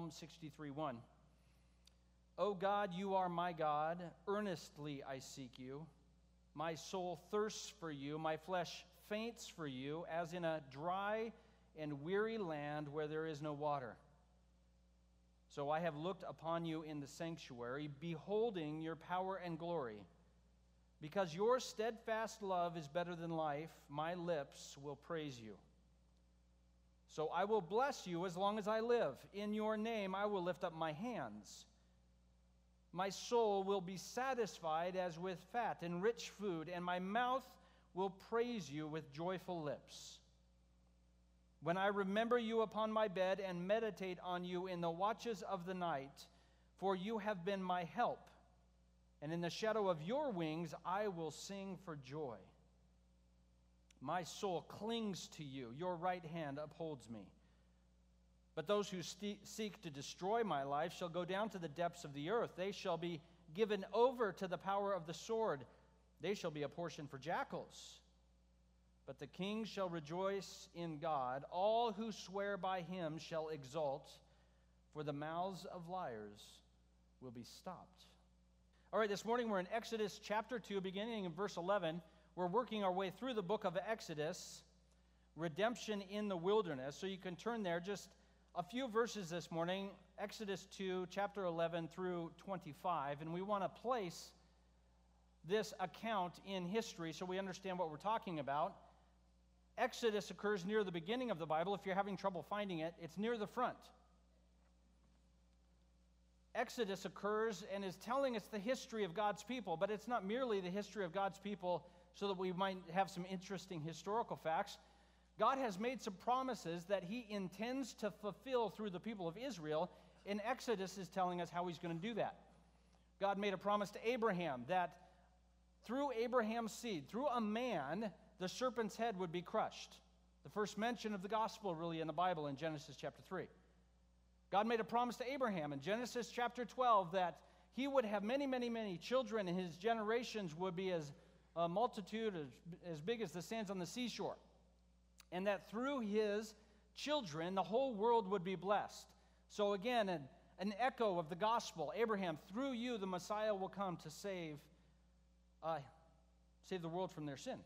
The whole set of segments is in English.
Psalm 63 1. O God, you are my God. Earnestly I seek you. My soul thirsts for you. My flesh faints for you, as in a dry and weary land where there is no water. So I have looked upon you in the sanctuary, beholding your power and glory. Because your steadfast love is better than life, my lips will praise you. So I will bless you as long as I live. In your name I will lift up my hands. My soul will be satisfied as with fat and rich food, and my mouth will praise you with joyful lips. When I remember you upon my bed and meditate on you in the watches of the night, for you have been my help, and in the shadow of your wings I will sing for joy. My soul clings to you, your right hand upholds me. But those who st- seek to destroy my life shall go down to the depths of the earth. They shall be given over to the power of the sword. They shall be a portion for jackals. But the king shall rejoice in God. All who swear by him shall exult, for the mouths of liars will be stopped. All right, this morning we're in Exodus chapter 2, beginning in verse 11. We're working our way through the book of Exodus, redemption in the wilderness. So you can turn there just a few verses this morning Exodus 2, chapter 11 through 25. And we want to place this account in history so we understand what we're talking about. Exodus occurs near the beginning of the Bible. If you're having trouble finding it, it's near the front. Exodus occurs and is telling us the history of God's people, but it's not merely the history of God's people so that we might have some interesting historical facts. God has made some promises that he intends to fulfill through the people of Israel, and Exodus is telling us how he's going to do that. God made a promise to Abraham that through Abraham's seed, through a man, the serpent's head would be crushed. The first mention of the gospel, really, in the Bible in Genesis chapter 3. God made a promise to Abraham in Genesis chapter 12 that he would have many, many, many children, and his generations would be as a multitude as, as big as the sands on the seashore. And that through his children, the whole world would be blessed. So, again, an, an echo of the gospel Abraham, through you, the Messiah will come to save, uh, save the world from their sin.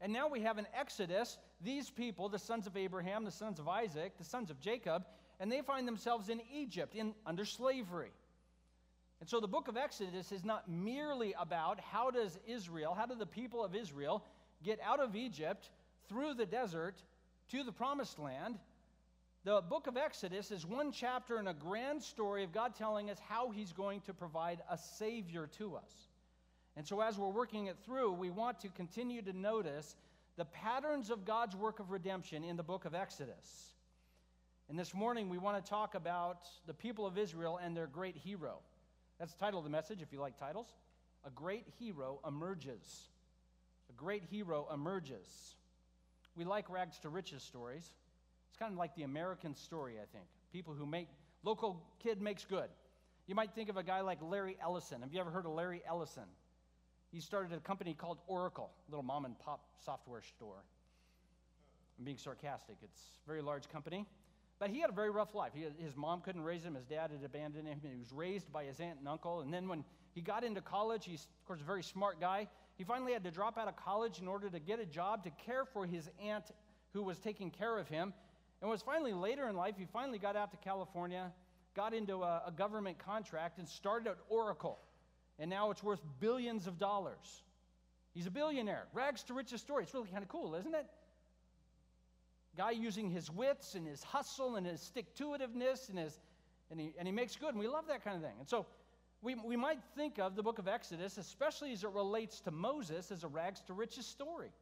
And now we have an Exodus, these people, the sons of Abraham, the sons of Isaac, the sons of Jacob, and they find themselves in Egypt in, under slavery. And so the book of Exodus is not merely about how does Israel, how do the people of Israel get out of Egypt through the desert to the promised land. The book of Exodus is one chapter in a grand story of God telling us how he's going to provide a savior to us. And so as we're working it through, we want to continue to notice the patterns of God's work of redemption in the book of Exodus. And this morning we want to talk about the people of Israel and their great hero. That's the title of the message, if you like titles. A great hero emerges. A great hero emerges. We like rags to riches stories. It's kind of like the American story, I think. People who make, local kid makes good. You might think of a guy like Larry Ellison. Have you ever heard of Larry Ellison? He started a company called Oracle, a little mom and pop software store. I'm being sarcastic. It's a very large company. But he had a very rough life. Had, his mom couldn't raise him, his dad had abandoned him. He was raised by his aunt and uncle. And then when he got into college, he's, of course, a very smart guy. He finally had to drop out of college in order to get a job to care for his aunt who was taking care of him. And was finally later in life, he finally got out to California, got into a, a government contract, and started at Oracle. And now it's worth billions of dollars. He's a billionaire. Rags to riches story. It's really kind of cool, isn't it? Guy using his wits and his hustle and his stick to itiveness and, his, and, he, and he makes good. And we love that kind of thing. And so we, we might think of the book of Exodus, especially as it relates to Moses, as a rags to riches story.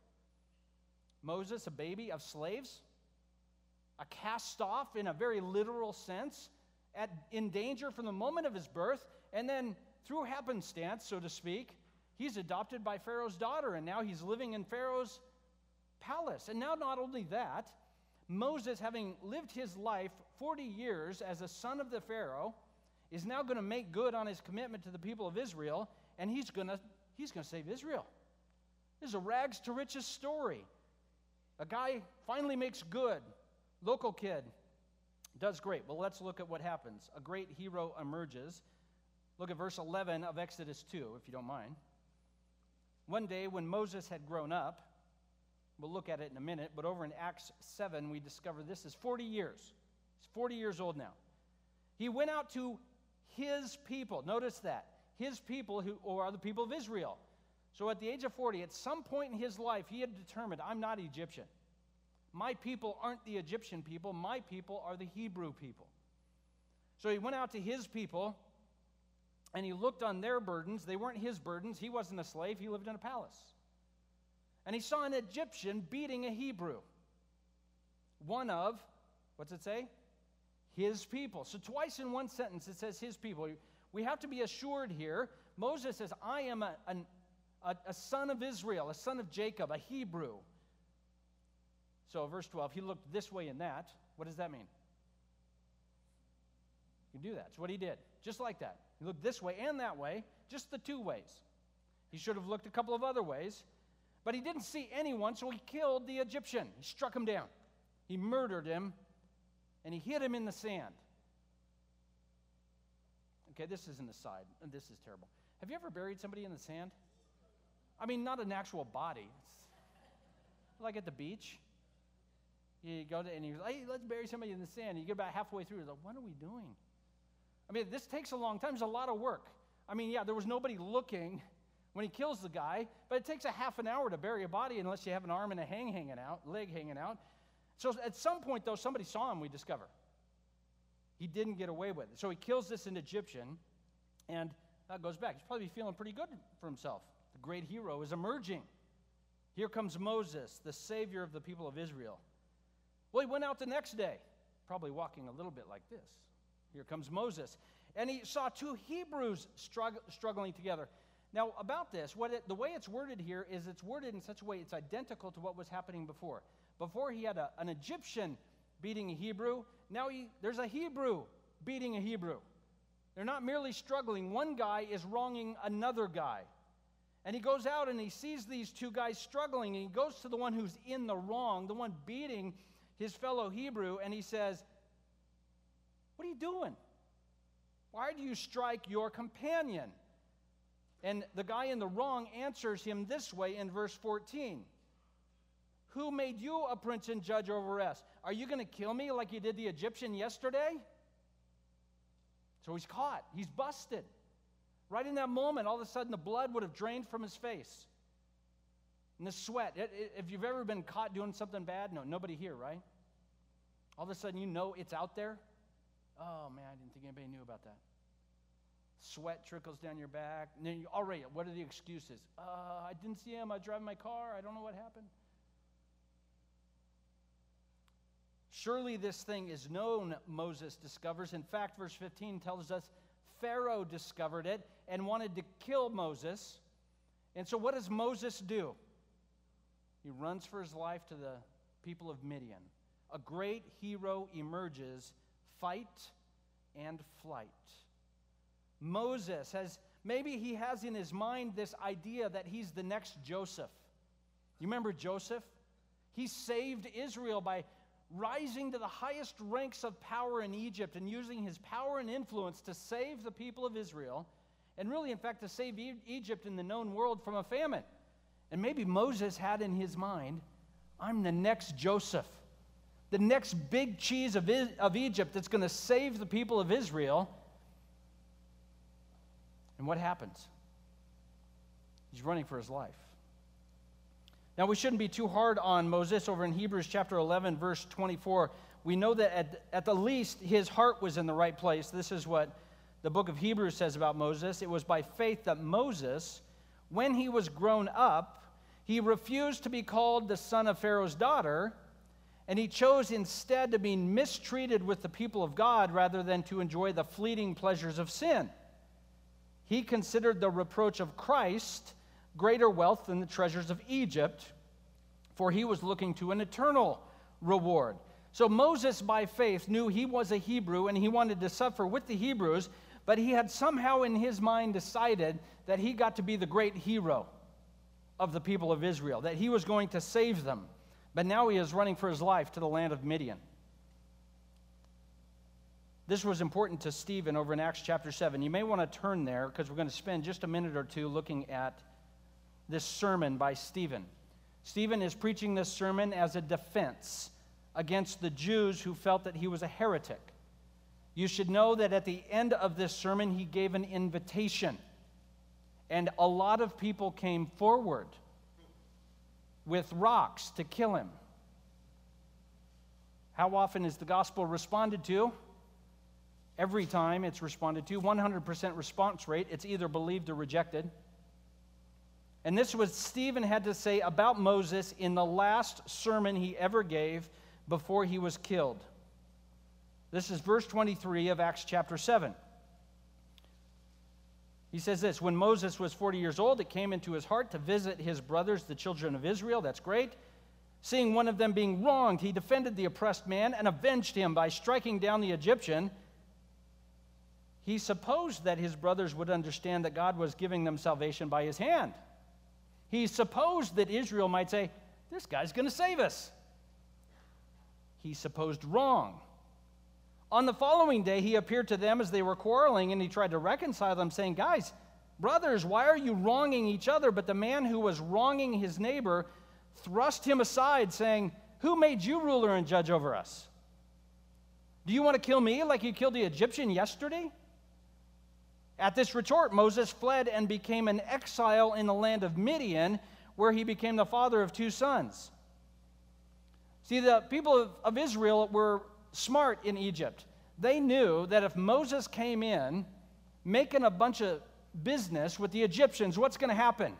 Moses, a baby of slaves, a cast off in a very literal sense, at, in danger from the moment of his birth, and then through happenstance, so to speak, he's adopted by Pharaoh's daughter, and now he's living in Pharaoh's palace. And now, not only that, Moses, having lived his life 40 years as a son of the Pharaoh, is now going to make good on his commitment to the people of Israel, and he's going to, he's going to save Israel. This is a rags to riches story. A guy finally makes good, local kid, does great. Well, let's look at what happens. A great hero emerges. Look at verse 11 of Exodus 2, if you don't mind. One day when Moses had grown up, we'll look at it in a minute, but over in Acts 7, we discover this is 40 years. He's 40 years old now. He went out to his people. Notice that. His people, who or are the people of Israel. So at the age of 40, at some point in his life, he had determined, I'm not Egyptian. My people aren't the Egyptian people, my people are the Hebrew people. So he went out to his people and he looked on their burdens. They weren't his burdens. He wasn't a slave, he lived in a palace. And he saw an Egyptian beating a Hebrew. One of, what's it say? His people. So, twice in one sentence it says his people. We have to be assured here. Moses says, I am a, a, a son of Israel, a son of Jacob, a Hebrew. So, verse 12, he looked this way and that. What does that mean? You do that. It's what he did. Just like that. He looked this way and that way, just the two ways. He should have looked a couple of other ways, but he didn't see anyone, so he killed the Egyptian. He struck him down. He murdered him, and he hid him in the sand. Okay, this is an aside, this is terrible. Have you ever buried somebody in the sand? I mean, not an actual body. It's like at the beach. You go to, and you're like, hey, let's bury somebody in the sand. And you get about halfway through, you're like, what are we doing? I mean, this takes a long time. It's a lot of work. I mean, yeah, there was nobody looking when he kills the guy, but it takes a half an hour to bury a body unless you have an arm and a hang hanging out, leg hanging out. So at some point, though, somebody saw him, we discover. He didn't get away with it. So he kills this an Egyptian, and that goes back. He's probably feeling pretty good for himself. The great hero is emerging. Here comes Moses, the savior of the people of Israel. Well, he went out the next day, probably walking a little bit like this. Here comes Moses. And he saw two Hebrews strugg- struggling together. Now, about this, it, the way it's worded here is it's worded in such a way it's identical to what was happening before. Before, he had a, an Egyptian beating a Hebrew. Now, he, there's a Hebrew beating a Hebrew. They're not merely struggling, one guy is wronging another guy. And he goes out and he sees these two guys struggling, and he goes to the one who's in the wrong, the one beating his fellow Hebrew, and he says, what are you doing? Why do you strike your companion? And the guy in the wrong answers him this way in verse 14 Who made you a prince and judge over us? Are you going to kill me like you did the Egyptian yesterday? So he's caught, he's busted. Right in that moment, all of a sudden, the blood would have drained from his face. And the sweat. It, it, if you've ever been caught doing something bad, no, nobody here, right? All of a sudden, you know it's out there. Oh man, I didn't think anybody knew about that. Sweat trickles down your back. And then you already, what are the excuses? Uh, I didn't see him. I was driving my car. I don't know what happened. Surely this thing is known, Moses discovers. In fact, verse 15 tells us Pharaoh discovered it and wanted to kill Moses. And so, what does Moses do? He runs for his life to the people of Midian. A great hero emerges fight and flight. Moses has, maybe he has in his mind this idea that he's the next Joseph. You remember Joseph? He saved Israel by rising to the highest ranks of power in Egypt and using his power and influence to save the people of Israel, and really, in fact, to save e- Egypt in the known world from a famine. And maybe Moses had in his mind, I'm the next Joseph the next big cheese of, of Egypt that's going to save the people of Israel. And what happens? He's running for his life. Now, we shouldn't be too hard on Moses over in Hebrews chapter 11, verse 24. We know that at, at the least his heart was in the right place. This is what the book of Hebrews says about Moses. It was by faith that Moses, when he was grown up, he refused to be called the son of Pharaoh's daughter and he chose instead to be mistreated with the people of God rather than to enjoy the fleeting pleasures of sin. He considered the reproach of Christ greater wealth than the treasures of Egypt, for he was looking to an eternal reward. So Moses, by faith, knew he was a Hebrew and he wanted to suffer with the Hebrews, but he had somehow in his mind decided that he got to be the great hero of the people of Israel, that he was going to save them. But now he is running for his life to the land of Midian. This was important to Stephen over in Acts chapter 7. You may want to turn there because we're going to spend just a minute or two looking at this sermon by Stephen. Stephen is preaching this sermon as a defense against the Jews who felt that he was a heretic. You should know that at the end of this sermon, he gave an invitation. And a lot of people came forward with rocks to kill him. How often is the gospel responded to? Every time it's responded to, 100% response rate, it's either believed or rejected. And this was Stephen had to say about Moses in the last sermon he ever gave before he was killed. This is verse 23 of Acts chapter 7. He says this When Moses was 40 years old, it came into his heart to visit his brothers, the children of Israel. That's great. Seeing one of them being wronged, he defended the oppressed man and avenged him by striking down the Egyptian. He supposed that his brothers would understand that God was giving them salvation by his hand. He supposed that Israel might say, This guy's going to save us. He supposed wrong. On the following day, he appeared to them as they were quarreling, and he tried to reconcile them, saying, Guys, brothers, why are you wronging each other? But the man who was wronging his neighbor thrust him aside, saying, Who made you ruler and judge over us? Do you want to kill me like you killed the Egyptian yesterday? At this retort, Moses fled and became an exile in the land of Midian, where he became the father of two sons. See, the people of, of Israel were smart in Egypt. They knew that if Moses came in making a bunch of business with the Egyptians, what's going to happen?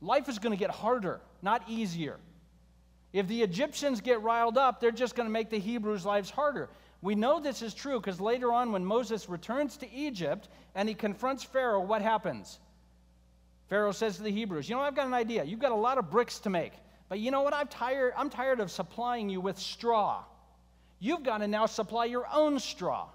Life is going to get harder, not easier. If the Egyptians get riled up, they're just going to make the Hebrews' lives harder. We know this is true because later on, when Moses returns to Egypt and he confronts Pharaoh, what happens? Pharaoh says to the Hebrews, You know, I've got an idea. You've got a lot of bricks to make. But you know what? I'm tired, I'm tired of supplying you with straw. You've got to now supply your own straw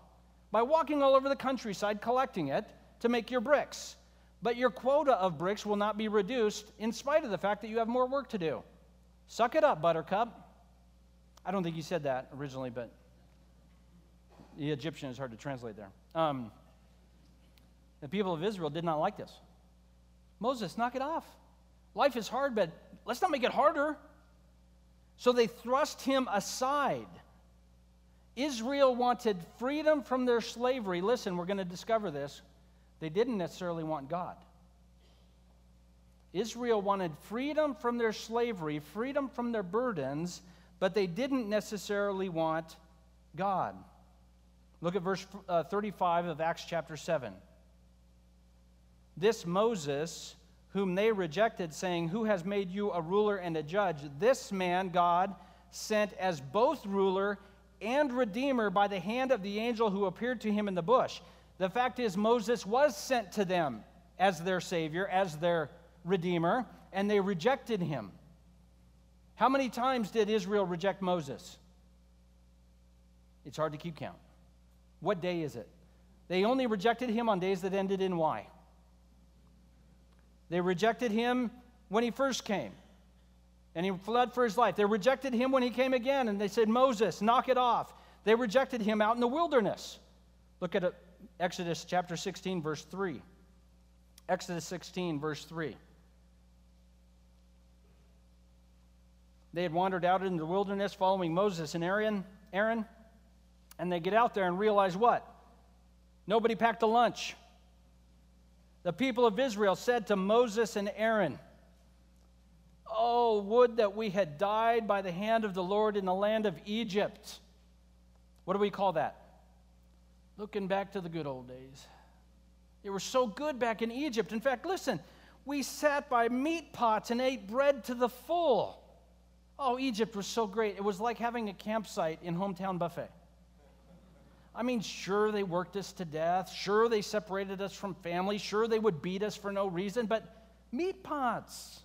by walking all over the countryside collecting it to make your bricks. But your quota of bricks will not be reduced in spite of the fact that you have more work to do. Suck it up, Buttercup. I don't think he said that originally, but the Egyptian is hard to translate there. Um, the people of Israel did not like this. Moses, knock it off. Life is hard, but let's not make it harder. So they thrust him aside. Israel wanted freedom from their slavery. Listen, we're going to discover this. They didn't necessarily want God. Israel wanted freedom from their slavery, freedom from their burdens, but they didn't necessarily want God. Look at verse uh, 35 of Acts chapter 7. This Moses, whom they rejected, saying, Who has made you a ruler and a judge? This man God sent as both ruler and redeemer by the hand of the angel who appeared to him in the bush. The fact is, Moses was sent to them as their Savior, as their Redeemer, and they rejected him. How many times did Israel reject Moses? It's hard to keep count. What day is it? They only rejected him on days that ended in Y. They rejected him when he first came and he fled for his life. They rejected him when he came again and they said, Moses, knock it off. They rejected him out in the wilderness. Look at uh, Exodus chapter 16, verse 3. Exodus 16, verse 3. They had wandered out in the wilderness following Moses and Aaron, Aaron, and they get out there and realize what? Nobody packed a lunch. The people of Israel said to Moses and Aaron, Oh, would that we had died by the hand of the Lord in the land of Egypt. What do we call that? Looking back to the good old days. They were so good back in Egypt. In fact, listen, we sat by meat pots and ate bread to the full. Oh, Egypt was so great. It was like having a campsite in hometown buffet. I mean, sure, they worked us to death. Sure, they separated us from family. Sure, they would beat us for no reason, but meat pots.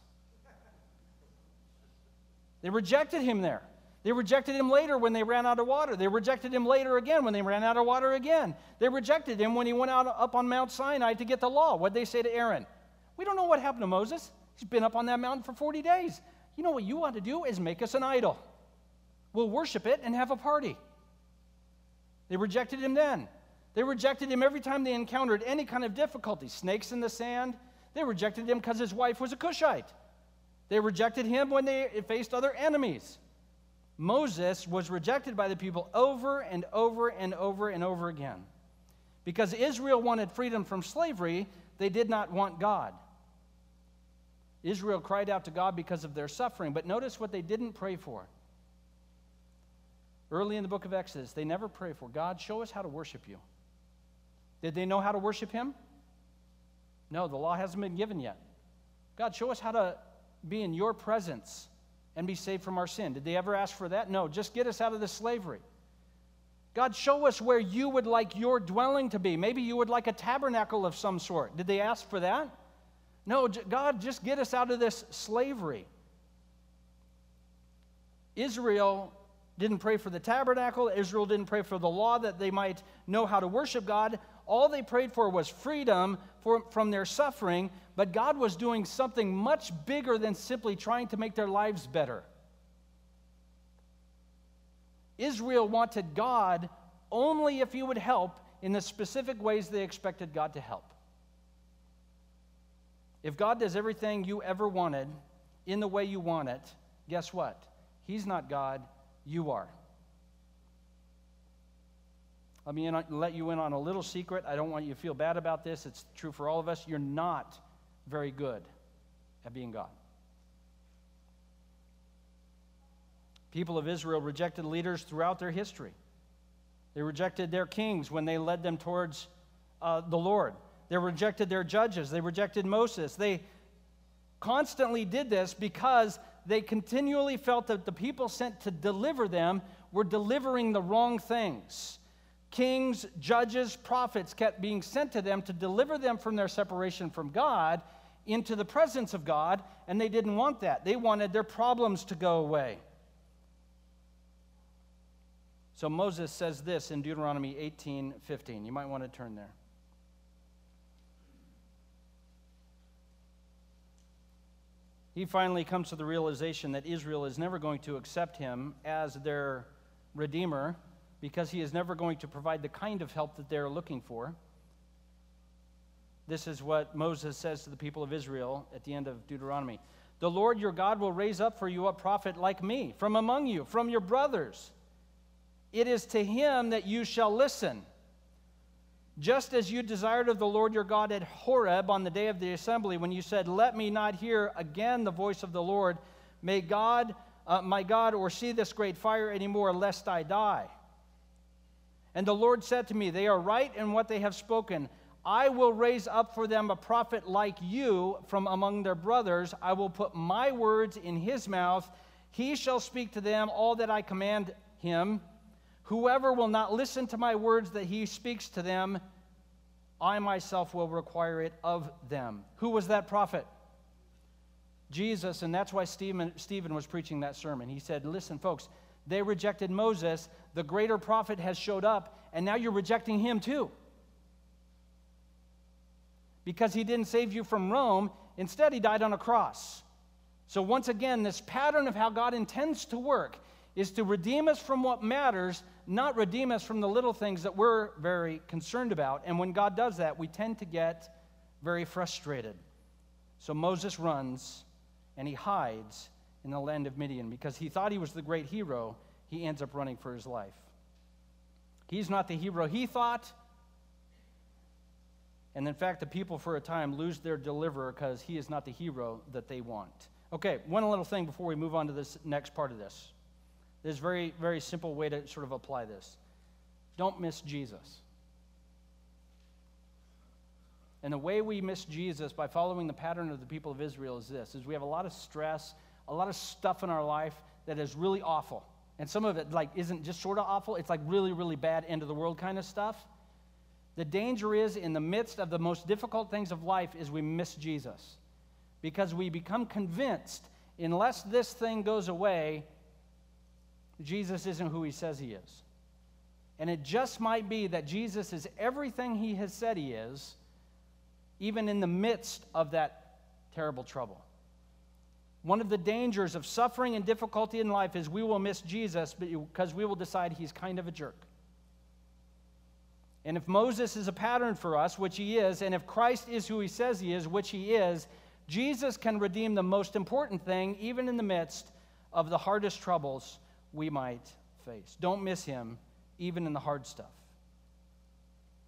They rejected him there. They rejected him later when they ran out of water. They rejected him later again when they ran out of water again. They rejected him when he went out up on Mount Sinai to get the law. What'd they say to Aaron? We don't know what happened to Moses. He's been up on that mountain for 40 days. You know what you want to do is make us an idol. We'll worship it and have a party. They rejected him then. They rejected him every time they encountered any kind of difficulty snakes in the sand. They rejected him because his wife was a Cushite. They rejected him when they faced other enemies. Moses was rejected by the people over and over and over and over again. Because Israel wanted freedom from slavery, they did not want God. Israel cried out to God because of their suffering, but notice what they didn't pray for. Early in the book of Exodus, they never pray for God, show us how to worship you. Did they know how to worship Him? No, the law hasn't been given yet. God, show us how to be in your presence and be saved from our sin. Did they ever ask for that? No, just get us out of this slavery. God, show us where you would like your dwelling to be. Maybe you would like a tabernacle of some sort. Did they ask for that? No, God, just get us out of this slavery. Israel didn't pray for the tabernacle. Israel didn't pray for the law that they might know how to worship God. All they prayed for was freedom for, from their suffering, but God was doing something much bigger than simply trying to make their lives better. Israel wanted God only if He would help in the specific ways they expected God to help. If God does everything you ever wanted in the way you want it, guess what? He's not God, you are. Let me in, let you in on a little secret. I don't want you to feel bad about this. It's true for all of us. You're not very good at being God. People of Israel rejected leaders throughout their history. They rejected their kings when they led them towards uh, the Lord. They rejected their judges. They rejected Moses. They constantly did this because they continually felt that the people sent to deliver them were delivering the wrong things. Kings, judges, prophets kept being sent to them to deliver them from their separation from God into the presence of God, and they didn't want that. They wanted their problems to go away. So Moses says this in Deuteronomy 18 15. You might want to turn there. He finally comes to the realization that Israel is never going to accept him as their redeemer because he is never going to provide the kind of help that they're looking for. This is what Moses says to the people of Israel at the end of Deuteronomy The Lord your God will raise up for you a prophet like me from among you, from your brothers. It is to him that you shall listen. Just as you desired of the Lord your God at Horeb on the day of the assembly, when you said, Let me not hear again the voice of the Lord, may God, uh, my God, or see this great fire anymore, lest I die. And the Lord said to me, They are right in what they have spoken. I will raise up for them a prophet like you from among their brothers. I will put my words in his mouth. He shall speak to them all that I command him. Whoever will not listen to my words that he speaks to them, I myself will require it of them. Who was that prophet? Jesus, and that's why Stephen, Stephen was preaching that sermon. He said, Listen, folks, they rejected Moses. The greater prophet has showed up, and now you're rejecting him too. Because he didn't save you from Rome, instead, he died on a cross. So, once again, this pattern of how God intends to work is to redeem us from what matters, not redeem us from the little things that we're very concerned about. And when God does that, we tend to get very frustrated. So Moses runs and he hides in the land of Midian because he thought he was the great hero. He ends up running for his life. He's not the hero he thought. And in fact, the people for a time lose their deliverer because he is not the hero that they want. Okay, one little thing before we move on to this next part of this. There's a very, very simple way to sort of apply this. Don't miss Jesus. And the way we miss Jesus by following the pattern of the people of Israel is this is we have a lot of stress, a lot of stuff in our life that is really awful. And some of it like isn't just sort of awful, it's like really, really bad end of the world kind of stuff. The danger is in the midst of the most difficult things of life is we miss Jesus. Because we become convinced unless this thing goes away, Jesus isn't who he says he is. And it just might be that Jesus is everything he has said he is, even in the midst of that terrible trouble. One of the dangers of suffering and difficulty in life is we will miss Jesus because we will decide he's kind of a jerk. And if Moses is a pattern for us, which he is, and if Christ is who he says he is, which he is, Jesus can redeem the most important thing, even in the midst of the hardest troubles we might face. Don't miss him, even in the hard stuff.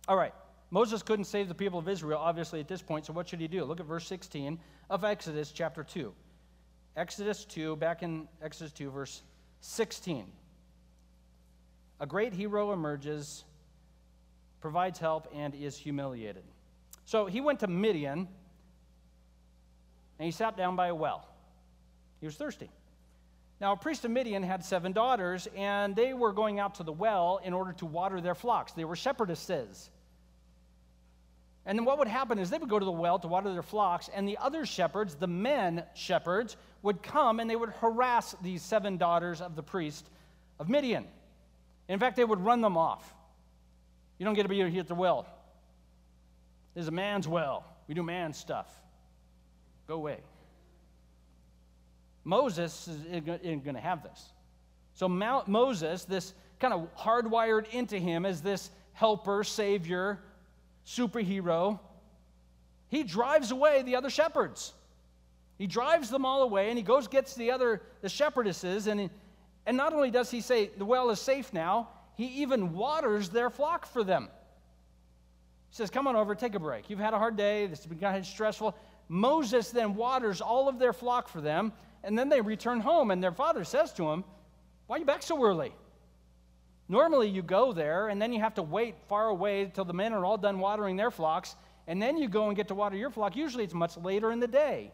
All right, Moses couldn't save the people of Israel, obviously, at this point, so what should he do? Look at verse 16 of Exodus chapter 2. Exodus 2, back in Exodus 2, verse 16. A great hero emerges, provides help, and is humiliated. So he went to Midian, and he sat down by a well. He was thirsty. Now, a priest of Midian had seven daughters, and they were going out to the well in order to water their flocks. They were shepherdesses. And then what would happen is they would go to the well to water their flocks, and the other shepherds, the men shepherds, would come and they would harass these seven daughters of the priest of Midian. In fact, they would run them off. You don't get to be here at the well. This is a man's well. We do man stuff. Go away. Moses isn't going to have this. So Mount Moses, this kind of hardwired into him as this helper, savior, superhero, he drives away the other shepherds. He drives them all away and he goes gets the other the shepherdesses and he, and not only does he say the well is safe now, he even waters their flock for them. He says, "Come on over, take a break. You've had a hard day. This has been kind of stressful." Moses then waters all of their flock for them and then they return home, and their father says to them, Why are you back so early? Normally, you go there, and then you have to wait far away till the men are all done watering their flocks, and then you go and get to water your flock. Usually, it's much later in the day.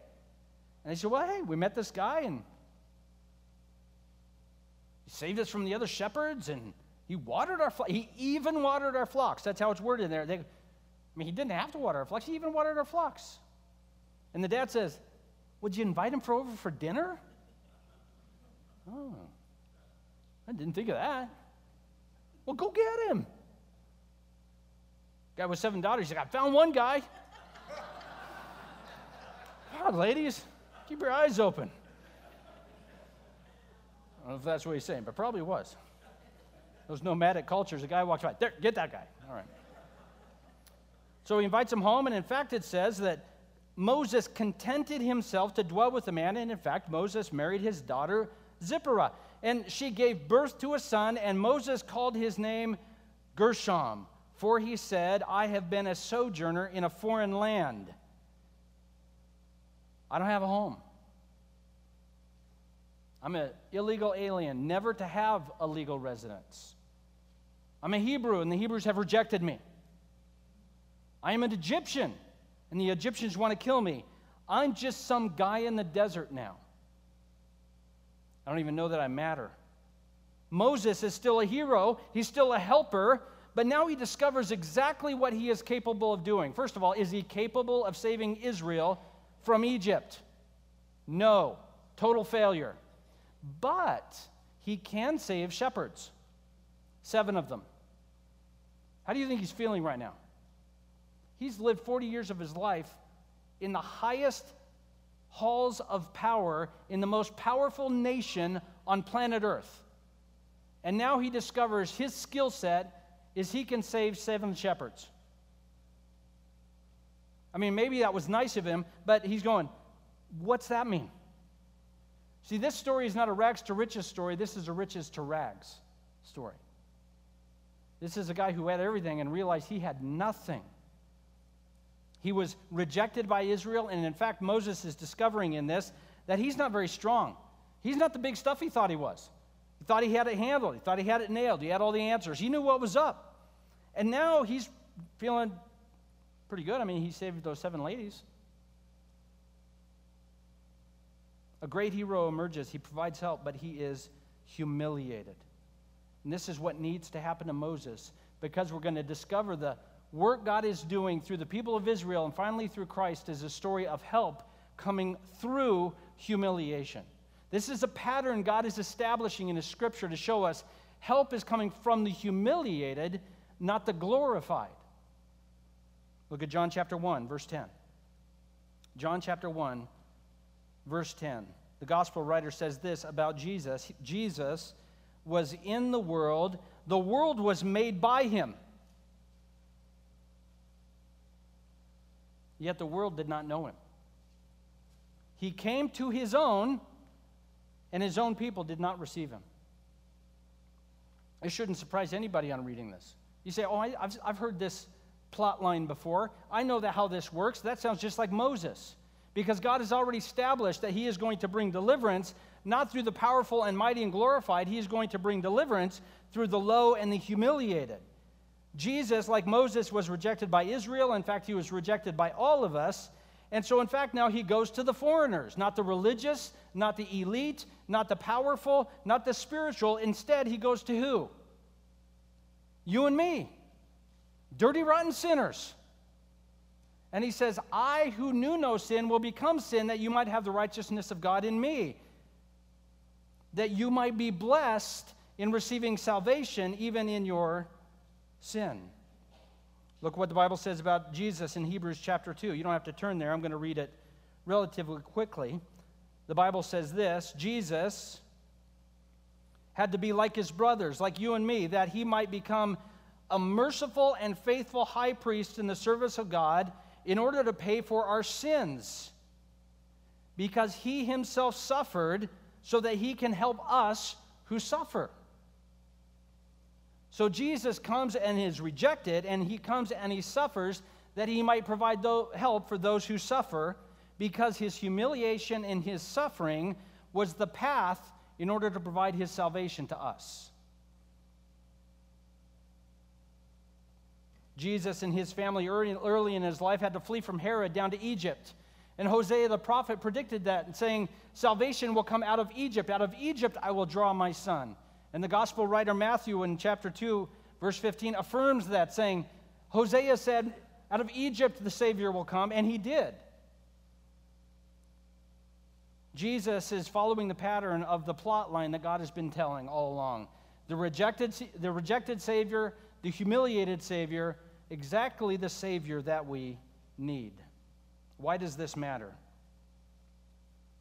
And they said, Well, hey, we met this guy, and he saved us from the other shepherds, and he watered our flocks. He even watered our flocks. That's how it's worded in there. They, I mean, he didn't have to water our flocks, he even watered our flocks. And the dad says, would you invite him for over for dinner? Oh, I didn't think of that. Well, go get him. Guy with seven daughters, he's like, I found one guy. God, ladies, keep your eyes open. I don't know if that's what he's saying, but probably was. Those nomadic cultures, a guy walks by, there, get that guy. All right. So he invites him home, and in fact, it says that Moses contented himself to dwell with the man, and in fact, Moses married his daughter Zipporah. And she gave birth to a son, and Moses called his name Gershom, for he said, I have been a sojourner in a foreign land. I don't have a home. I'm an illegal alien, never to have a legal residence. I'm a Hebrew, and the Hebrews have rejected me. I am an Egyptian and the Egyptians want to kill me. I'm just some guy in the desert now. I don't even know that I matter. Moses is still a hero, he's still a helper, but now he discovers exactly what he is capable of doing. First of all, is he capable of saving Israel from Egypt? No, total failure. But he can save shepherds, seven of them. How do you think he's feeling right now? He's lived 40 years of his life in the highest halls of power in the most powerful nation on planet Earth. And now he discovers his skill set is he can save seven shepherds. I mean, maybe that was nice of him, but he's going, what's that mean? See, this story is not a rags to riches story. This is a riches to rags story. This is a guy who had everything and realized he had nothing. He was rejected by Israel, and in fact, Moses is discovering in this that he's not very strong. He's not the big stuff he thought he was. He thought he had it handled, he thought he had it nailed, he had all the answers, he knew what was up. And now he's feeling pretty good. I mean, he saved those seven ladies. A great hero emerges. He provides help, but he is humiliated. And this is what needs to happen to Moses because we're going to discover the work God is doing through the people of Israel and finally through Christ is a story of help coming through humiliation. This is a pattern God is establishing in His scripture to show us help is coming from the humiliated, not the glorified. Look at John chapter 1, verse 10. John chapter 1, verse 10. The gospel writer says this about Jesus Jesus was in the world, the world was made by him yet the world did not know him. He came to his own, and his own people did not receive him. It shouldn't surprise anybody on reading this. You say, Oh, I, have I've heard this plot line before. I know that how this works. That sounds just like Moses. Because God has already established that he is going to bring deliverance, not through the powerful and mighty and glorified. He is going to bring deliverance through the low and the humiliated. Jesus, like Moses, was rejected by Israel. In fact, he was rejected by all of us. And so, in fact, now he goes to the foreigners, not the religious, not the elite, not the powerful, not the spiritual. Instead, he goes to who? You and me, dirty, rotten sinners. And he says, I who knew no sin will become sin that you might have the righteousness of God in me, that you might be blessed in receiving salvation even in your sin. Look what the Bible says about Jesus in Hebrews chapter 2. You don't have to turn there, I'm going to read it relatively quickly. The Bible says this Jesus had to be like his brothers, like you and me, that he might become a merciful and faithful high priest in the service of God in order to pay for our sins. Because he himself suffered so that he can help us who suffer. So Jesus comes and is rejected, and he comes and he suffers that he might provide help for those who suffer, because his humiliation and his suffering was the path in order to provide his salvation to us. Jesus and his family early, in his life had to flee from Herod down to Egypt. And Hosea the prophet predicted that, saying, Salvation will come out of Egypt. Out of Egypt I will draw my son. And the gospel writer Matthew in chapter 2, verse 15, affirms that, saying, Hosea said, Out of Egypt the Savior will come, and he did. Jesus is following the pattern of the plot line that God has been telling all along. The rejected, the rejected Savior, the humiliated Savior, exactly the Savior that we need. Why does this matter?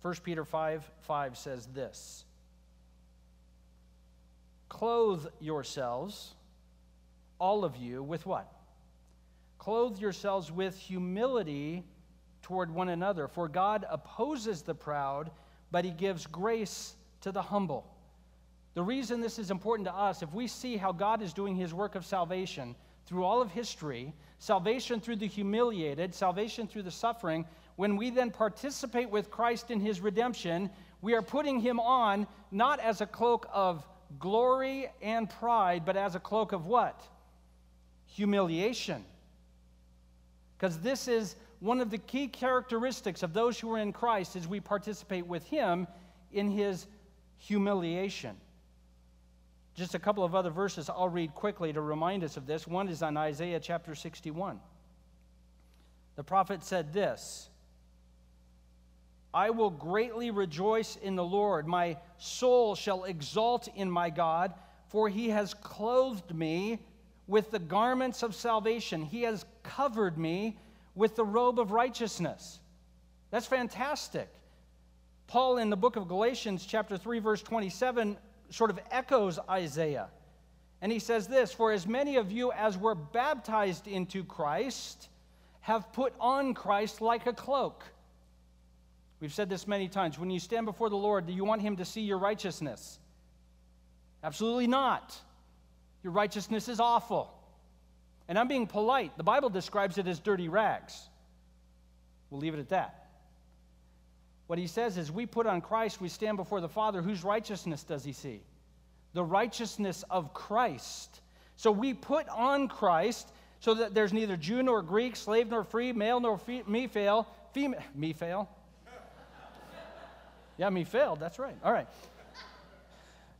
1 Peter 5 5 says this Clothe yourselves, all of you, with what? Clothe yourselves with humility toward one another. For God opposes the proud, but he gives grace to the humble. The reason this is important to us, if we see how God is doing his work of salvation through all of history, salvation through the humiliated, salvation through the suffering, when we then participate with Christ in his redemption, we are putting him on not as a cloak of glory and pride, but as a cloak of what? Humiliation. Because this is one of the key characteristics of those who are in Christ is we participate with him in his humiliation. Just a couple of other verses I'll read quickly to remind us of this. One is on Isaiah chapter 61. The prophet said this I will greatly rejoice in the Lord. My soul shall exult in my God, for he has clothed me with the garments of salvation. He has covered me with the robe of righteousness. That's fantastic. Paul, in the book of Galatians, chapter 3, verse 27, sort of echoes Isaiah. And he says this For as many of you as were baptized into Christ have put on Christ like a cloak. We've said this many times. When you stand before the Lord, do you want Him to see your righteousness? Absolutely not. Your righteousness is awful. And I'm being polite. The Bible describes it as dirty rags. We'll leave it at that. What he says is, we put on Christ, we stand before the Father. Whose righteousness does he see? The righteousness of Christ. So we put on Christ so that there's neither Jew nor Greek, slave nor free, male nor me fail, female, me fail, yeah, me failed. That's right. All right.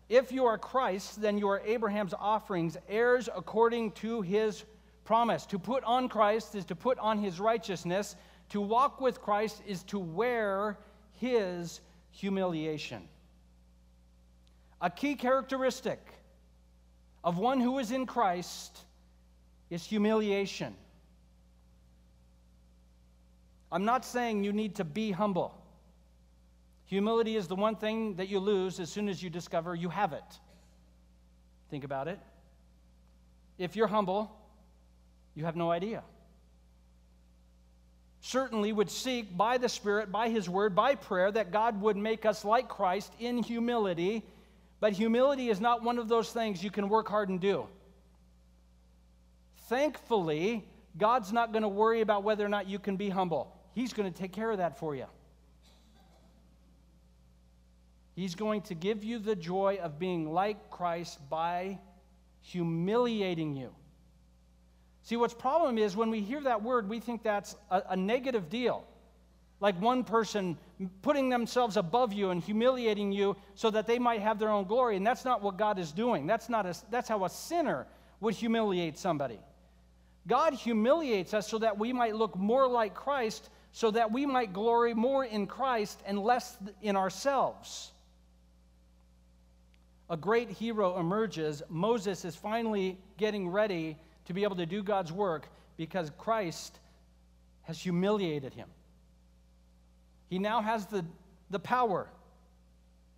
If you are Christ, then you are Abraham's offerings, heirs according to his promise. To put on Christ is to put on his righteousness. To walk with Christ is to wear his humiliation. A key characteristic of one who is in Christ is humiliation. I'm not saying you need to be humble. Humility is the one thing that you lose as soon as you discover you have it. Think about it. If you're humble, you have no idea. certainly would seek by the Spirit, by His Word, by prayer, that God would make us like Christ in humility. But humility is not one of those things you can work hard and do. Thankfully, God's not going to worry about whether or not you can be humble. He's going to take care of that for you. He's going to give you the joy of being like Christ by humiliating you. See, what's problem is when we hear that word, we think that's a, a, negative deal. Like one person putting themselves above you and humiliating you so that they might have their own glory. And that's not what God is doing. That's, not a, that's how a sinner would humiliate somebody. God humiliates us so that we might look more like Christ, so that we might glory more in Christ and less in ourselves. A great hero emerges. Moses is finally getting ready to be able to do God's work because Christ has humiliated him. He now has the, the power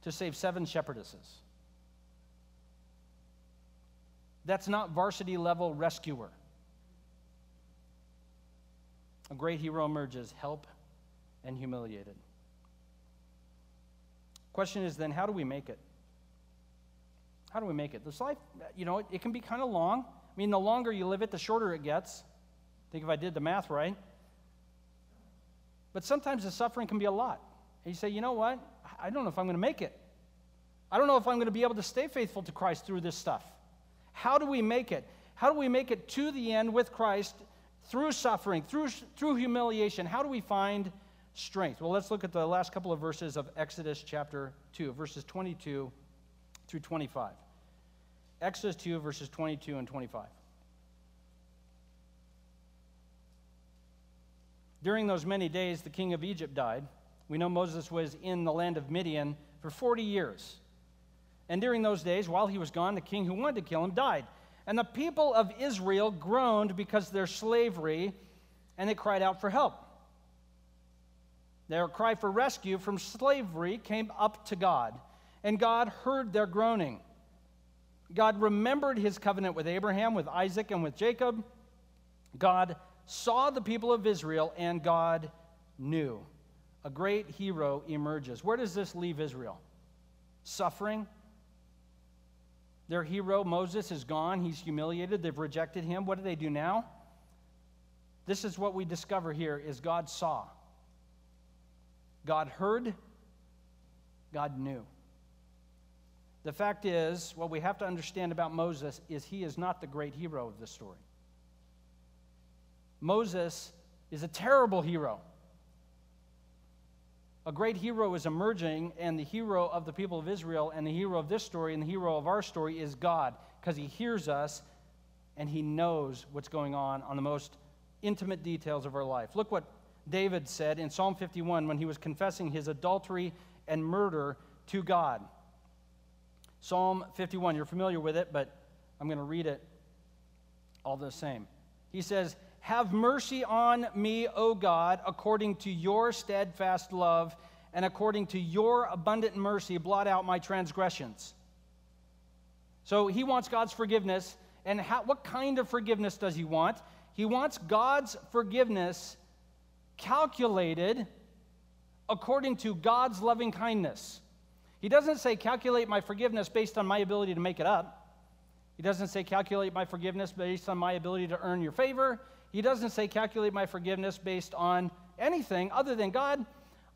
to save seven shepherdesses. That's not varsity level rescuer. A great hero emerges, help and humiliated. Question is then, how do we make it? How do we make it? This life, you know, it, it can be kind of long. I mean, the longer you live it, the shorter it gets. I think if I did the math right. But sometimes the suffering can be a lot. And you say, you know what? I don't know if I'm going to make it. I don't know if I'm going to be able to stay faithful to Christ through this stuff. How do we make it? How do we make it to the end with Christ through suffering, through, through humiliation? How do we find strength? Well, let's look at the last couple of verses of Exodus chapter 2, verses 22 through 25. Exodus 2, verses 22 and 25. During those many days, the king of Egypt died. We know Moses was in the land of Midian for 40 years. And during those days, while he was gone, the king who wanted to kill him died. And the people of Israel groaned because of their slavery, and they cried out for help. Their cry for rescue from slavery came up to God, and God heard their groaning. God remembered his covenant with Abraham, with Isaac, and with Jacob. God saw the people of Israel, and God knew. A great hero emerges. Where does this leave Israel? Suffering. Their hero, Moses, is gone. He's humiliated. They've rejected him. What do they do now? This is what we discover here is God saw. God heard. God knew. The fact is, what we have to understand about Moses is he is not the great hero of the story. Moses is a terrible hero. A great hero is emerging, and the hero of the people of Israel, and the hero of this story, and the hero of our story is God, because he hears us and he knows what's going on on the most intimate details of our life. Look what David said in Psalm 51 when he was confessing his adultery and murder to God. Psalm 51, you're familiar with it, but I'm going to read it all the same. He says, Have mercy on me, O God, according to your steadfast love, and according to your abundant mercy, blot out my transgressions. So he wants God's forgiveness. And how, what kind of forgiveness does he want? He wants God's forgiveness calculated according to God's loving kindness. He doesn't say calculate my forgiveness based on my ability to make it up. He doesn't say calculate my forgiveness based on my ability to earn your favor. He doesn't say calculate my forgiveness based on anything other than God,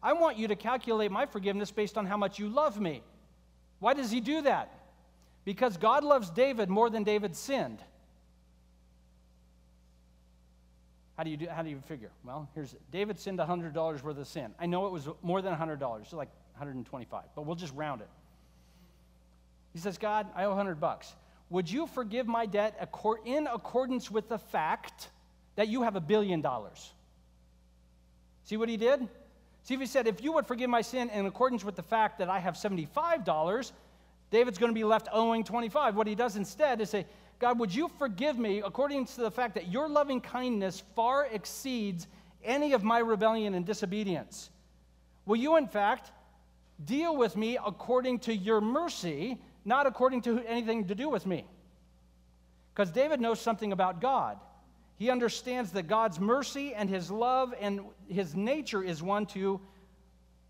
I want you to calculate my forgiveness based on how much you love me. Why does he do that? Because God loves David more than David sinned. How do you do, how do you figure? Well, here's it. David sinned $100 worth of sin. I know it was more than $100, so like 125, but we'll just round it. He says, God, I owe 100 bucks. Would you forgive my debt in accordance with the fact that you have a billion dollars? See what he did? See if he said, if you would forgive my sin in accordance with the fact that I have $75, David's going to be left owing 25. What he does instead is say, God, would you forgive me according to the fact that your loving kindness far exceeds any of my rebellion and disobedience? Will you, in fact, Deal with me according to your mercy, not according to anything to do with me. Because David knows something about God. He understands that God's mercy and his love and his nature is one to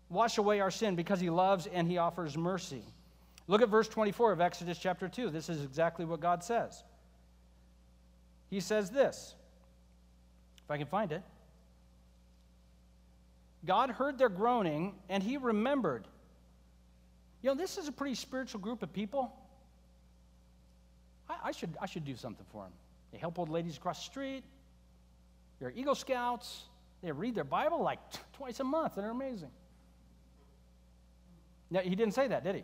wash away our sin because he loves and he offers mercy. Look at verse 24 of Exodus chapter 2. This is exactly what God says. He says this, if I can find it. God heard their groaning and he remembered. You know, this is a pretty spiritual group of people. I, I should, I should do something for them. They help old ladies across the street. They're Eagle Scouts. They read their Bible like t- twice a month, and they're amazing. Now, he didn't say that, did he?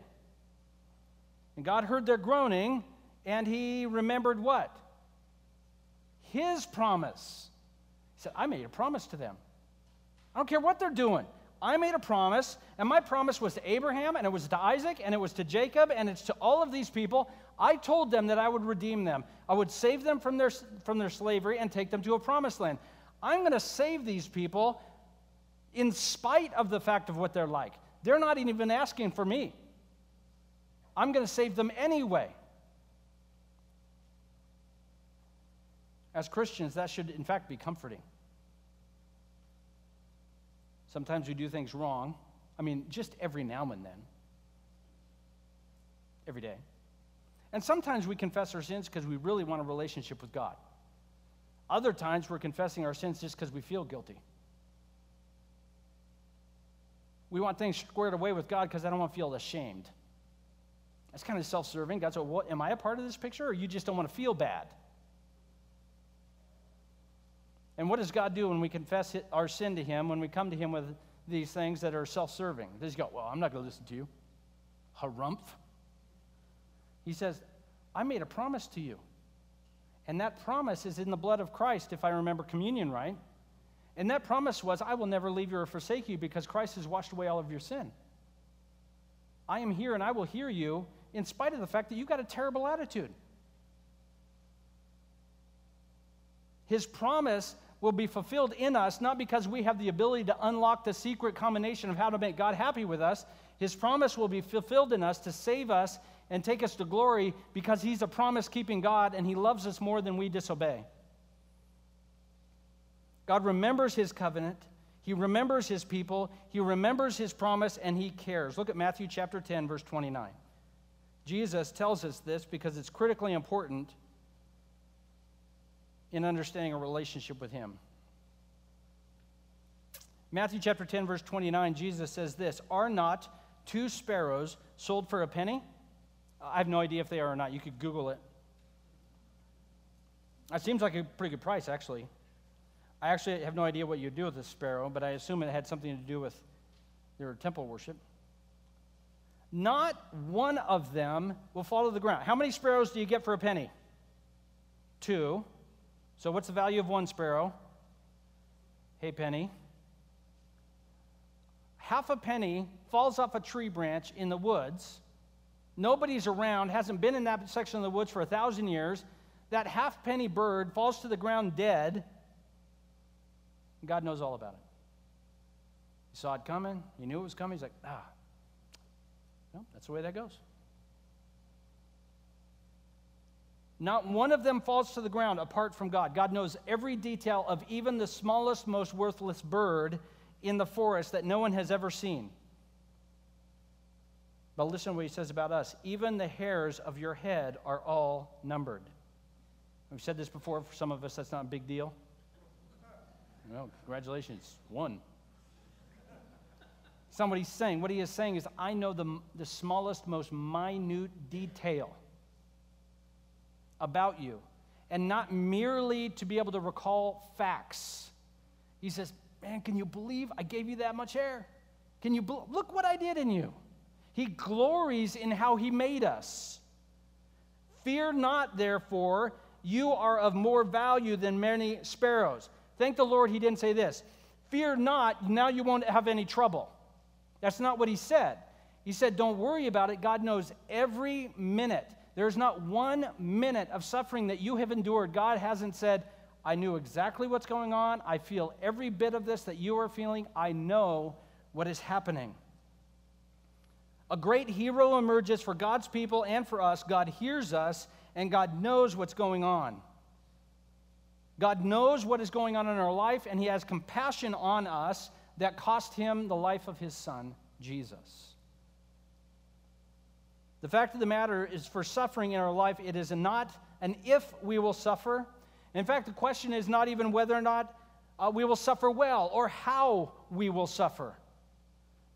And God heard their groaning, and he remembered what? His promise. He said, I made a promise to them. I don't care what they're doing. I made a promise, and my promise was to Abraham, and it was to Isaac, and it was to Jacob, and it's to all of these people. I told them that I would redeem them. I would save them from their, from their slavery and take them to a promised land. I'm going to save these people in spite of the fact of what they're like. They're not even asking for me. I'm going to save them anyway. As Christians, that should, in fact, be comforting. Sometimes we do things wrong. I mean, just every now and then. Every day. And sometimes we confess our sins because we really want a relationship with God. Other times we're confessing our sins just because we feel guilty. We want things squared away with God because I don't want to feel ashamed. That's kind of self serving. God said, what, Am I a part of this picture, or you just don't want to feel bad? And what does God do when we confess our sin to Him, when we come to Him with these things that are self serving? Does He go, Well, I'm not going to listen to you? Harumph. He says, I made a promise to you. And that promise is in the blood of Christ, if I remember communion right. And that promise was, I will never leave you or forsake you because Christ has washed away all of your sin. I am here and I will hear you in spite of the fact that you've got a terrible attitude. His promise will be fulfilled in us, not because we have the ability to unlock the secret combination of how to make God happy with us. His promise will be fulfilled in us to save us and take us to glory because He's a promise keeping God and He loves us more than we disobey. God remembers His covenant, He remembers His people, He remembers His promise, and He cares. Look at Matthew chapter 10, verse 29. Jesus tells us this because it's critically important in understanding a relationship with Him. Matthew chapter 10, verse 29, Jesus says this Are not two sparrows sold for a penny? I have no idea if they are or not. You could Google it. That seems like a pretty good price, actually. I actually have no idea what you'd do with a sparrow, but I assume it had something to do with their temple worship. Not one of them will fall to the ground. How many sparrows do you get for a penny? Two. So, what's the value of one sparrow? Hey, penny. Half a penny falls off a tree branch in the woods Nobody's around, hasn't been in that section of the woods for a thousand years. That half penny bird falls to the ground dead. God knows all about it. He saw it coming. He knew it was coming. He's like, ah, no, that's the way that goes. Not one of them falls to the ground apart from God. God knows every detail of even the smallest, most worthless bird in the forest that no one has ever seen. But listen to what he says about us. Even the hairs of your head are all numbered. We've said this before. For some of us, that's not a big deal. Well, congratulations, one. Somebody's saying, what he is saying is, I know the, the smallest, most minute detail about you. And not merely to be able to recall facts. He says, Man, can you believe I gave you that much hair? Can you be- look what I did in you? He glories in how he made us. Fear not, therefore, you are of more value than many sparrows. Thank the Lord he didn't say this. Fear not, now you won't have any trouble. That's not what he said. He said, Don't worry about it. God knows every minute. There's not one minute of suffering that you have endured. God hasn't said, I knew exactly what's going on. I feel every bit of this that you are feeling. I know what is happening. A great hero emerges for God's people and for us. God hears us, and God knows what's going on. God knows what is going on in our life, and He has compassion on us that cost Him the life of His Son, Jesus. The fact of the matter is, for suffering in our life, it is not an if we will suffer. In fact, the question is not even whether or not uh, we will suffer well or how we will suffer.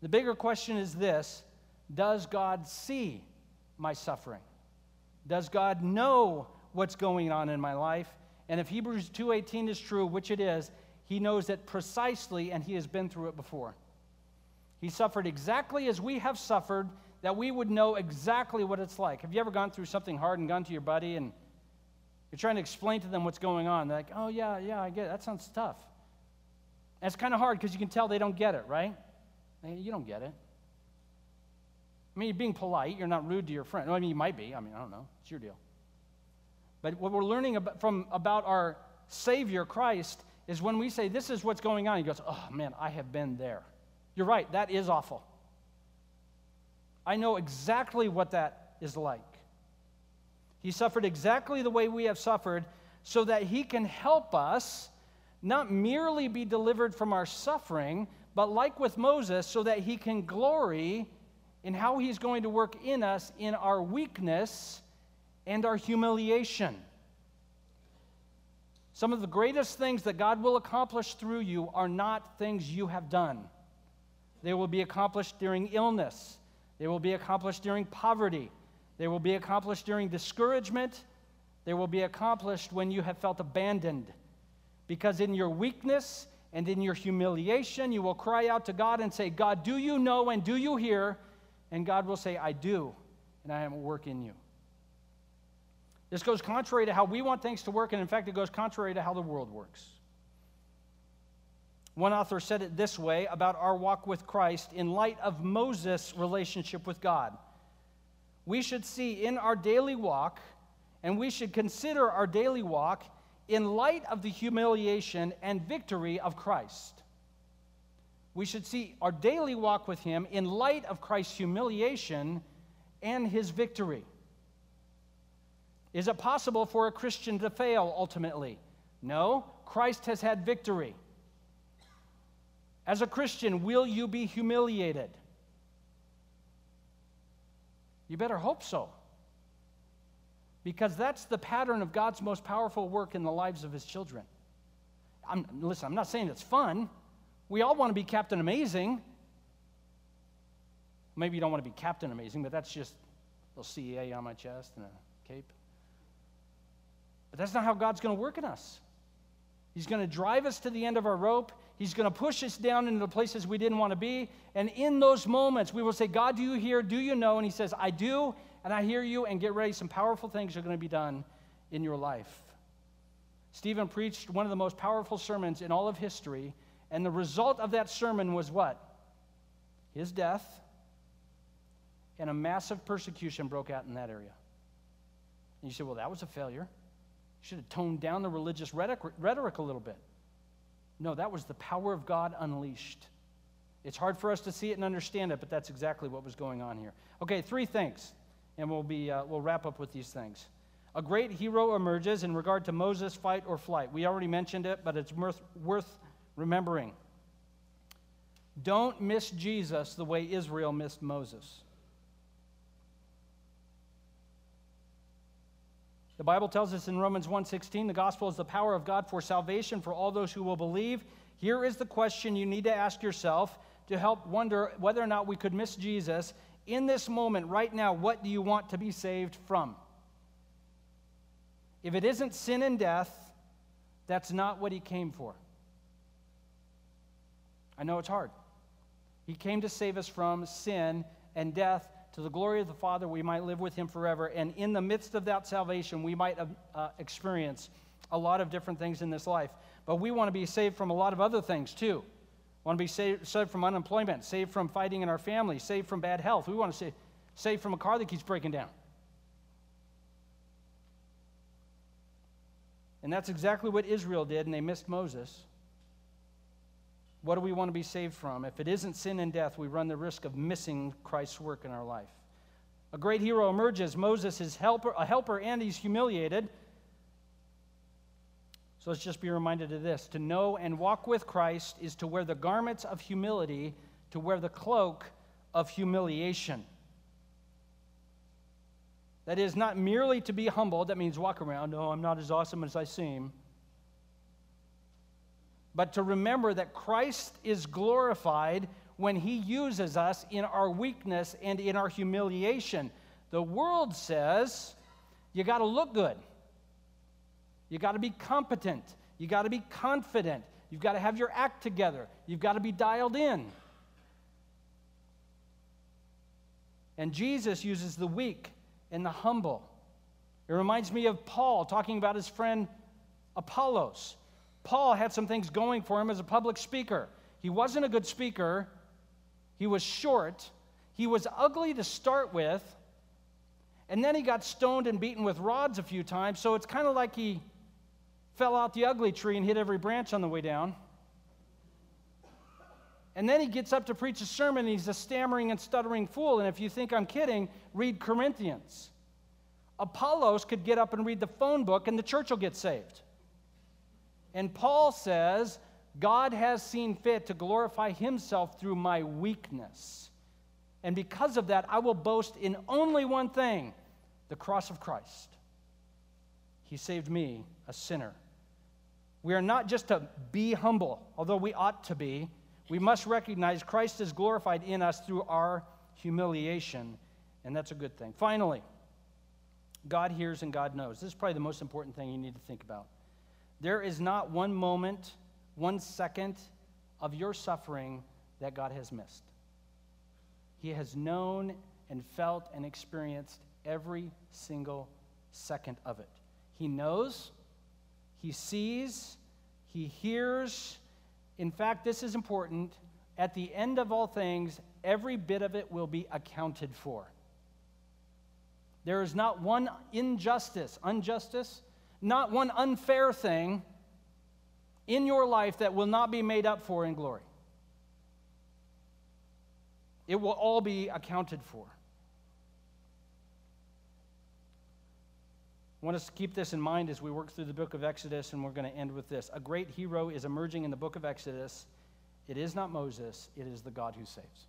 The bigger question is this Does God see my suffering? Does God know what's going on in my life? And if Hebrews 2:18 is true, which it is, he knows it precisely and he has been through it before. He suffered exactly as we have suffered that we would know exactly what it's like. Have you ever gone through something hard and gone to your buddy and you're trying to explain to them what's going on? They're like, "Oh yeah, yeah, I get it. That sounds tough." And it's kind of hard because you can tell they don't get it, right? You don't get it. I mean, you're being polite. You're not rude to your friend. I mean, you might be. I mean, I don't know. It's your deal. But what we're learning about, from, about our Savior, Christ, is when we say, This is what's going on, he goes, Oh, man, I have been there. You're right. That is awful. I know exactly what that is like. He suffered exactly the way we have suffered so that he can help us not merely be delivered from our suffering, but like with Moses, so that he can glory in how he's going to work in us in our weakness and our humiliation. Some of the greatest things that God will accomplish through you are not things you have done. They will be accomplished during illness, they will be accomplished during poverty, they will be accomplished during discouragement, they will be accomplished when you have felt abandoned. Because in your weakness and in your humiliation, you will cry out to God and say, God, do you know and do you hear? And God will say, I do, and I am at work in you. This goes contrary to how we want things to work, and in fact, it goes contrary to how the world works. One author said it this way about our walk with Christ in light of Moses' relationship with God. We should see in our daily walk, and we should consider our daily walk in light of the humiliation and victory of Christ. We should see our daily walk with Him in light of Christ's humiliation and His victory. Is it possible for a Christian to fail ultimately? No. Christ has had victory. As a Christian, will you be humiliated? You better hope so. Because that's the pattern of God's most powerful work in the lives of his children. I'm, listen, I'm not saying it's fun. We all want to be Captain Amazing. Maybe you don't want to be Captain Amazing, but that's just a little CA on my chest and a cape. But that's not how God's going to work in us. He's going to drive us to the end of our rope. He's going to push us down into the places we didn't want to be. And in those moments, we will say, God, do you hear? Do you know? And He says, I do, and I hear you, and get ready. Some powerful things are going to be done in your life. Stephen preached one of the most powerful sermons in all of history, and the result of that sermon was what? His death, and a massive persecution broke out in that area. And you say, well, that was a failure You should have toned down the religious rhetoric a little bit. No, that was the power of God unleashed. It's hard for us to see it and understand it, but that's exactly what was going on here. Okay, three things, and we'll, be, uh, we'll wrap up with these things. A great hero emerges in regard to Moses' fight or flight. We already mentioned it, but it's worth, worth remembering. Don't miss Jesus the way Israel missed Moses. The Bible tells us in Romans 1:16 the gospel is the power of God for salvation for all those who will believe. Here is the question you need to ask yourself to help wonder whether or not we could miss Jesus in this moment right now. What do you want to be saved from? If it isn't sin and death, that's not what he came for. I know it's hard. He came to save us from sin and death to the glory of the Father, we might live with him forever. And in the midst of that salvation, we might uh, experience a lot of different things in this life. But we want to be saved from a lot of other things too. We want to be saved, saved from unemployment, saved from fighting in our family, saved from bad health. We want to say saved from a car that keeps breaking down. And that's exactly what Israel did, and they missed Moses. What do we want to be saved from? If it isn't sin and death, we run the risk of missing Christ's work in our life. A great hero emerges. Moses is helper, a helper, and he's humiliated. So let's just be reminded of this. To know and walk with Christ is to wear the garments of humility, to wear the cloak of humiliation. That is not merely to be humble. that means walk around, no, I'm not as awesome as I seem. But to remember that Christ is glorified when he uses us in our weakness and in our humiliation. The world says you got to look good, you got to be competent, you got to be confident, you've got to have your act together, you've got to be dialed in. And Jesus uses the weak and the humble. It reminds me of Paul talking about his friend Apollos. Paul had some things going for him as a public speaker. He wasn't a good speaker, he was short, he was ugly to start with, and then he got stoned and beaten with rods a few times, so it's kind of like he fell out the ugly tree and hit every branch on the way down. And then he gets up to preach a sermon, and he's a stammering and stuttering fool. And if you think I'm kidding, read Corinthians. Apollos could get up and read the phone book, and the church will get saved. And Paul says, God has seen fit to glorify himself through my weakness. And because of that, I will boast in only one thing the cross of Christ. He saved me, a sinner. We are not just to be humble, although we ought to be. We must recognize Christ is glorified in us through our humiliation, and that's a good thing. Finally, God hears and God knows. This is probably the most important thing you need to think about. There is not one moment, one second of your suffering that God has missed. He has known and felt and experienced every single second of it. He knows, He sees, He hears. In fact, this is important. At the end of all things, every bit of it will be accounted for. There is not one injustice, injustice, not one unfair thing in your life that will not be made up for in glory. It will all be accounted for. I want us to keep this in mind as we work through the book of Exodus, and we're going to end with this. A great hero is emerging in the book of Exodus. It is not Moses, it is the God who saves.